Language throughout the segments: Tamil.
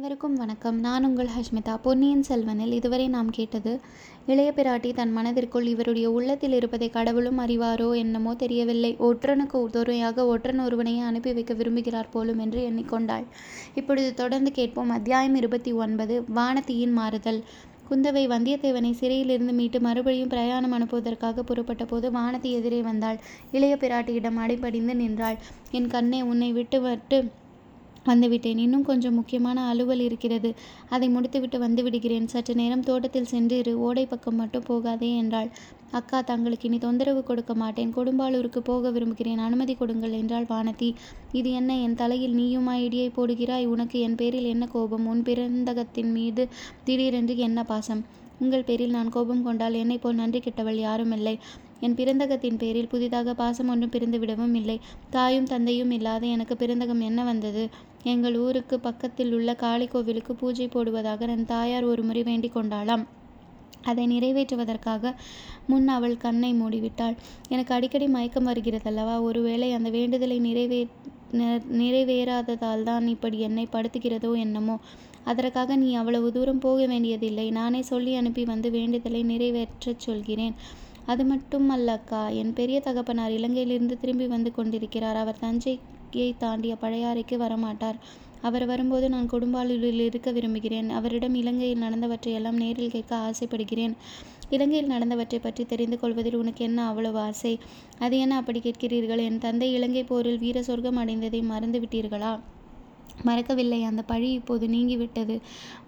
அனைவருக்கும் வணக்கம். நான் உங்கள் ஹஷ்மிதா. பொன்னியின் செல்வனில் இதுவரை நாம் கேட்டது இளைய பிராட்டி தன் மனதிற்குள் இவருடைய உள்ளத்தில் இருப்பதை கடவுளும் அறிவாரோ என்னமோ தெரியவில்லை. ஒற்றனுக்கு துணையாக ஒற்றன் ஒருவனையே அனுப்பி வைக்க விரும்புகிறார் போலும் என்று எண்ணிக்கொண்டாள். இப்பொழுது தொடர்ந்து கேட்போம். அத்தியாயம் இருபத்தி ஒன்பது வானத்தியின் மாறுதல். குந்தவை வந்தியத்தேவனை சிறையிலிருந்து மீட்டு மறுபடியும் பிரயாணம் அனுப்புவதற்காக புறப்பட்ட போது வானதி எதிரே வந்தாள். இளைய பிராட்டியிடம் அடிபடிந்து நின்றாள். என் கண்ணே உன்னை விட்டு விட்டு வந்துவிட்டேன். இன்னும் கொஞ்சம் முக்கியமான அலுவல் இருக்கிறது. அதை முடித்துவிட்டு வந்து விடுகிறேன் சற்று நேரம் தோட்டத்தில் சென்று இரு ஓடை பக்கம் மட்டும் போகாதே என்றாள். அக்கா தங்களுக்கு இனி தொந்தரவு கொடுக்க மாட்டேன். கொடும்பாளூருக்கு போக விரும்புகிறேன். அனுமதி கொடுங்கள் என்றாள் வானதி. இது என்ன? என் தலையில் நீயுமா இடியை போடுகிறாய்? உனக்கு என் பேரில் என்ன கோபம்? உன் பிறந்தகத்தின் மீது திடீரென்று என்ன பாசம்? உங்கள் பேரில் நான் கோபம் கொண்டால் என்னை போல் நன்றி கெட்டவள் யாரும் இல்லை. என் பிறந்தகத்தின் பேரில் புதிதாக பாசம் ஒன்றும் பிறந்து விடவும் இல்லை. தாயும் தந்தையும் இல்லாத எனக்கு பிறந்தகம் என்ன வந்தது? எங்கள் ஊருக்கு பக்கத்தில் உள்ள காளி கோவிலுக்கு பூஜை போடுவதாக என் தாயார் ஒரு முறை வேண்டிக் கொண்டாளாம். அதை நிறைவேற்றுவதற்காக முன் அவள் கண்ணை மூடிவிட்டாள். எனக்கு அடிக்கடி மயக்கம் வருகிறதல்லவா? ஒருவேளை அந்த வேண்டுதலை நிறைவே நிறைவேறாததால் தான் இப்படி என்னை படுத்துகிறதோ என்னமோ? அதற்காக நீ அவ்வளவு தூரம் போக வேண்டியதில்லை. நானே சொல்லி அனுப்பி வந்து வேண்டுதலை நிறைவேற்றச் சொல்கிறேன். அது மட்டுமல்லக்கா என் பெரிய தகப்பனார் இலங்கையிலிருந்து திரும்பி வந்து கொண்டிருக்கிறார். அவர் தஞ்சை தஞ்சையை தாண்டிய பழையாறைக்கு வரமாட்டார். அவர் வரும்போது நான் கொடும்பாளூரில் இருக்க விரும்புகிறேன். அவரிடம் இலங்கையில் நடந்தவற்றையெல்லாம் நேரில் கேட்க ஆசைப்படுகிறேன். இலங்கையில் நடந்தவற்றை பற்றி தெரிந்து கொள்வதில் உனக்கு என்ன அவ்வளவு ஆசை? அது என்ன அப்படி கேட்கிறீர்கள்? என் தந்தை இலங்கை போரில் வீர சொர்க்கம் அடைந்ததை மறந்து விட்டீர்களா மறக்கவில்லை. அந்த பழி இப்போது நீங்கிவிட்டது.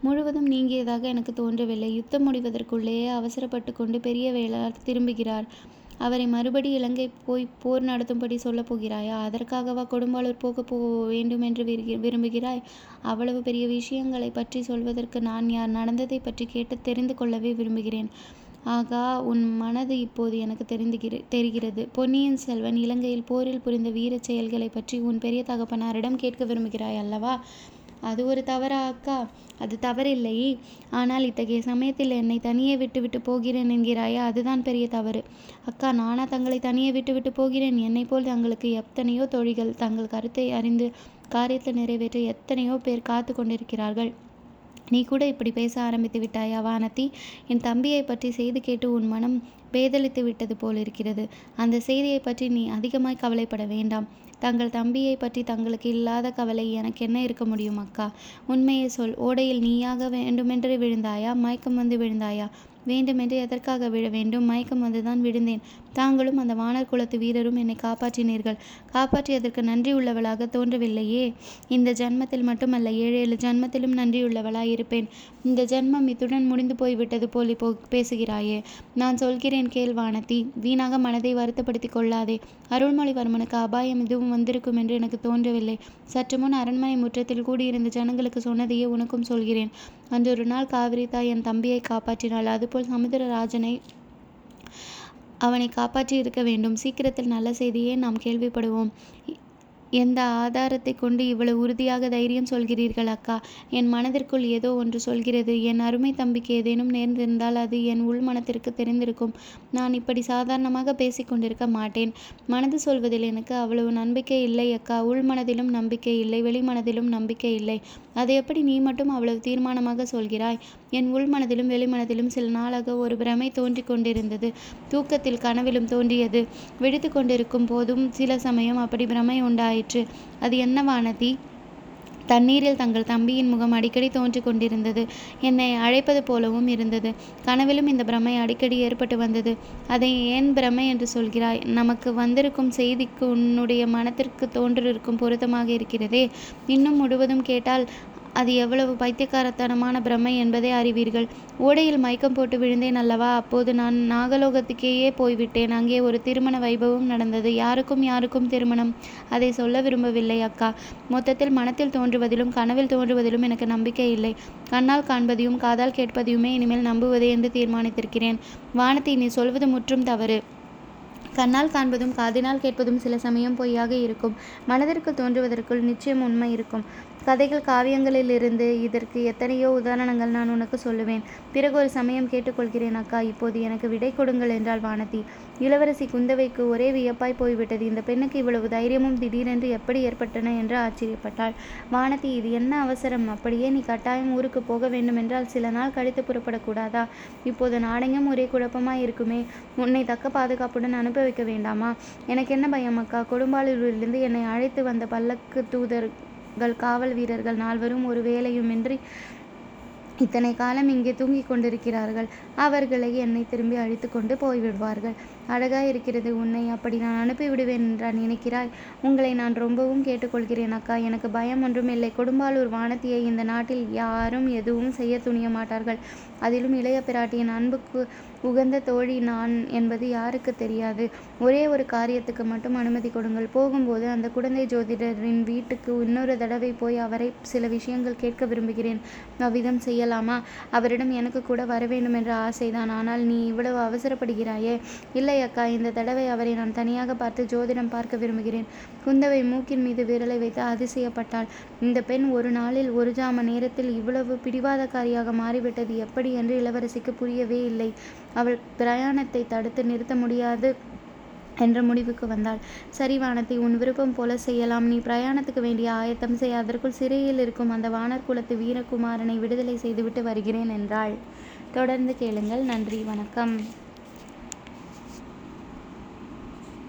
முழுவதும் நீங்கியதாக எனக்கு தோன்றவில்லை. யுத்தம் முடிவதற்குள்ளேயே அவசரப்பட்டு கொண்டு பெரிய வேளார் திரும்புகிறார். அவரை மறுபடி இலங்கை போய் போர் நடத்தும்படி சொல்லப் போகிறாயா? அதற்காகவா கொடும்பாளூர் போக போக வேண்டும் என்று விரும்புகிறாய்? அவ்வளவு பெரிய விஷயங்களை பற்றி சொல்வதற்கு நான் யார் நடந்ததை பற்றி கேட்டு தெரிந்து கொள்ளவே விரும்புகிறேன். ஆகா உன் மனது இப்போது எனக்கு தெரிந்துகிற தெரிகிறது. பொன்னியின் செல்வன் இலங்கையில் போரில் புரிந்த வீரச் செயல்களை பற்றி உன் பெரிய தகப்பனாரிடம் கேட்க விரும்புகிறாய் அல்லவா? அது ஒரு தவறா அக்கா? அது தவறில்லை. ஆனால் இத்தகைய சமயத்தில் என்னை தனியே விட்டுவிட்டு போகிறேன் என்கிறாயா? அதுதான் பெரிய தவறு. அக்கா நானா தங்களை தனியே விட்டுவிட்டு போகிறேன்? என்னை போல் தங்களுக்கு எத்தனையோ தொழிகள் தங்கள் கருத்தை அறிந்து காரியத்தை நிறைவேற்ற எத்தனையோ பேர் காத்து கொண்டிருக்கிறார்கள். நீ கூட இப்படி பேச ஆரம்பித்து விட்டாயா வானதி? என் தம்பியை பற்றி செய்தி கேட்டு உன் மனம் பேதலித்து விட்டது போல் இருக்கிறது. அந்த செய்தியை பற்றி நீ அதிகமாய் கவலைப்பட வேண்டாம். தங்கள் தம்பியை பற்றி தங்களுக்கு இல்லாத கவலை எனக்கு என்ன இருக்க முடியும் அக்கா? உண்மையை சொல். ஓடையில் நீயாக வேண்டுமென்று விழுந்தாயா? மயக்கம் வந்து விழுந்தாயா? வேண்டுமென்று எதற்காக விழ வேண்டும்? மயக்கம் வந்துதான் விழுந்தேன். தாங்களும் அந்த வானர் குலத்து வீரரும் என்னை காப்பாற்றினீர்கள். காப்பாற்றியதற்கு நன்றி உள்ளவளாக தோன்றவில்லையே. இந்த ஜென்மத்தில் மட்டுமல்ல ஏழு ஏழு ஜென்மத்திலும் நன்றியுள்ளவளாய் இருப்பேன் இந்த ஜென்மம் இத்துடன் முடிந்து போய்விட்டது போல் இப்போ பேசுகிறாயே. நான் சொல்கிறேன் கேள் வானதி. வீணாக மனதை வருத்தப்படுத்தி கொள்ளாதே. அருள்மொழிவர்மனுக்கு அபாயம் எதுவும் வந்திருக்கும் என்று எனக்கு தோன்றவில்லை. சற்று முன் அரண்மனை முற்றத்தில் கூடியிருந்த ஜனங்களுக்கு சொன்னதையே உனக்கும் சொல்கிறேன். அன்றொரு நாள் காவிரி தாய் என் தம்பியை காப்பாற்றினாள். அதுபோல் சமுத்திரராஜனை அவனை காப்பாற்றி இருக்க வேண்டும். சீக்கிரத்தில் நல்ல செய்தியே நாம் கேள்விப்படுவோம். எந்த ஆதாரத்தை கொண்டு இவ்வளவு உறுதியாக தைரியம் சொல்கிறீர்கள் அக்கா? என் மனதிற்குள் ஏதோ ஒன்று சொல்கிறது. என் அருமை தம்பிக்கு ஏதேனும் நேர்ந்திருந்தால் அது என் உள் மனத்திற்கு தெரிந்திருக்கும். நான் இப்படி சாதாரணமாக பேசிக் கொண்டிருக்க மாட்டேன். மனது சொல்வதில் எனக்கு அவ்வளவு நம்பிக்கை இல்லை அக்கா. உள் மனதிலும் நம்பிக்கை இல்லை வெளிமனதிலும் நம்பிக்கை இல்லை. அதை எப்படி நீ மட்டும் அவ்வளவு தீர்மானமாக சொல்கிறாய்? என் உள்மனதிலும் வெளிமனதிலும் சில நாளாக ஒரு பிரமை தோன்றிக் கொண்டிருந்தது. தூக்கத்தில் கனவிலும் தோன்றியது. விழித்து கொண்டிருக்கும் போதும் சில சமயம் அப்படி பிரமை உண்டாயிற்று. அது என்னவானதி தண்ணீரில் தங்கள் தம்பியின் முகம் அடிக்கடி தோன்றிக் கொண்டிருந்தது. என்னை அழைப்பது போலவும் இருந்தது. கனவிலும் இந்த பிரமை அடிக்கடி ஏற்பட்டு வந்தது. அதை ஏன் பிரமை என்று சொல்கிறாய்? நமக்கு வந்திருக்கும் செய்திக்கு உன்னுடைய மனத்திற்கு தோன்றிருக்கும் பொருத்தமாக இருக்கிறதே. இன்னும் முழுவதும் கேட்டால் அது எவ்வளவு பைத்தியக்காரத்தனமான பிரமை என்பதை அறிவீர்கள். ஓடையில் மயக்கம் போட்டு விழுந்தேன் அல்லவா? அப்போது நான் நாகலோகத்துக்கேயே போய்விட்டேன். அங்கே ஒரு திருமண வைபவம் நடந்தது. யாருக்கும் யாருக்கும் திருமணம்? அதை சொல்ல விரும்பவில்லை அக்கா. மொத்தத்தில் மனத்தில் தோன்றுவதிலும் கனவில் தோன்றுவதிலும் எனக்கு நம்பிக்கை இல்லை. கண்ணால் காண்பதையும் காதால் கேட்பதையுமே இனிமேல் நம்புவதே என்று தீர்மானித்திருக்கிறேன். வானத்தை நீ சொல்வது முற்றும் தவறு. கண்ணால் காண்பதும் காதினால் கேட்பதும் சில சமயம் பொய்யாக இருக்கும். மனதிற்கு தோன்றுவதற்குள் நிச்சயம் உண்மை இருக்கும். கதைகள் காவியங்களிலிருந்து இதற்கு எத்தனையோ உதாரணங்கள் நான் உனக்கு சொல்லுவேன். பிறகு ஒரு சமயம் கேட்டுக்கொள்கிறேன் அக்கா. இப்போது எனக்கு விடை கொடுங்கள் என்றாள் வானதி. இளவரசி குந்தவைக்கு ஒரே வியப்பாய் போய்விட்டது. இந்த பெண்ணுக்கு இவ்வளவு தைரியமும் திடீரென்று எப்படி ஏற்பட்டன என்று ஆச்சரியப்பட்டாள். வானதி இது என்ன அவசரம்? அப்படியே நீ கட்டாயம் ஊருக்கு போக வேண்டுமென்றால் சில நாள் கழித்து புறப்படக்கூடாதா? இப்போது நாடெங்கும் ஒரே குழப்பமாய் இருக்குமே. உன்னை தக்க பாதுகாப்புடன் அனுப்ப வைக்க வேண்டாமா? எனக்கு என்ன பயம் அக்கா? கொடும்பாளூரிலிருந்து என்னை அழைத்து வந்த பல்லக்கு தூதர் தூதர்கள் காவல் வீரர்கள் நால்வரும் ஒரு வேலையுமின்றி இத்தனை காலம் இங்கே தூங்கிக் கொண்டிருக்கிறார்கள். அவர்களை என்னை திரும்பி அழைத்து கொண்டு போய்விடுவார்கள். அழகாய் இருக்கிறது உன்னை. அப்படி நான் அனுப்பிவிடுவேன் என்றா நினைக்கிறாய். உங்களை நான் ரொம்பவும் கேட்டுக்கொள்கிறேன் அக்கா. எனக்கு பயம் ஒன்றும் இல்லை. கொடும்பாலூர் வானத்தியை இந்த நாட்டில் யாரும் எதுவும் செய்ய துணிய மாட்டார்கள். அதிலும் இளைய பிராட்டியின் அன்புக்கு உகந்த தோழி நான் என்பது யாருக்கு தெரியாது. ஒரே ஒரு காரியத்துக்கு மட்டும் அனுமதி கொடுங்கள். போகும்போது அந்த குழந்தை ஜோதிடரின் வீட்டுக்கு இன்னொரு தடவை போய் அவரை சில விஷயங்கள் கேட்க விரும்புகிறேன். அவ்விதம் செய்யலாமா? அவரிடம் எனக்கு கூட வர வேண்டும் என்ற ஆசைதான். ஆனால் நீ இவ்வளவு அவசரப்படுகிறாயே. இல்லை அக்கா இந்த தடவை அவரை நான் தனியாக பார்த்து ஜோதிடம் பார்க்க விரும்புகிறேன். குந்தவை மூக்கின் மீது விரலை வைத்து அதிசயப்பட்டாள். இந்த பெண் ஒரு நாளில் ஒரு ஜாம நேரத்தில் இவ்வளவு பிடிவாதக்காரியாக மாறிவிட்டது எப்படி என்று இளவரசிக்கு புரியவே இல்லை. அவள் பிரயாணத்தை தடுத்து நிறுத்த முடியாது என்ற முடிவுக்கு வந்தாள். சரி வானத்தை உன் விருப்பம் போல செய்யலாம். நீ பிரயாணத்துக்கு வேண்டிய ஆயத்தம் செய். அதற்குள் சிறையில் இருக்கும் அந்த வானர் குலத்து வீரகுமாரனை விடுதலை செய்துவிட்டு வருகிறேன் என்றாள். தொடர்ந்து கேளுங்கள். நன்றி. வணக்கம்.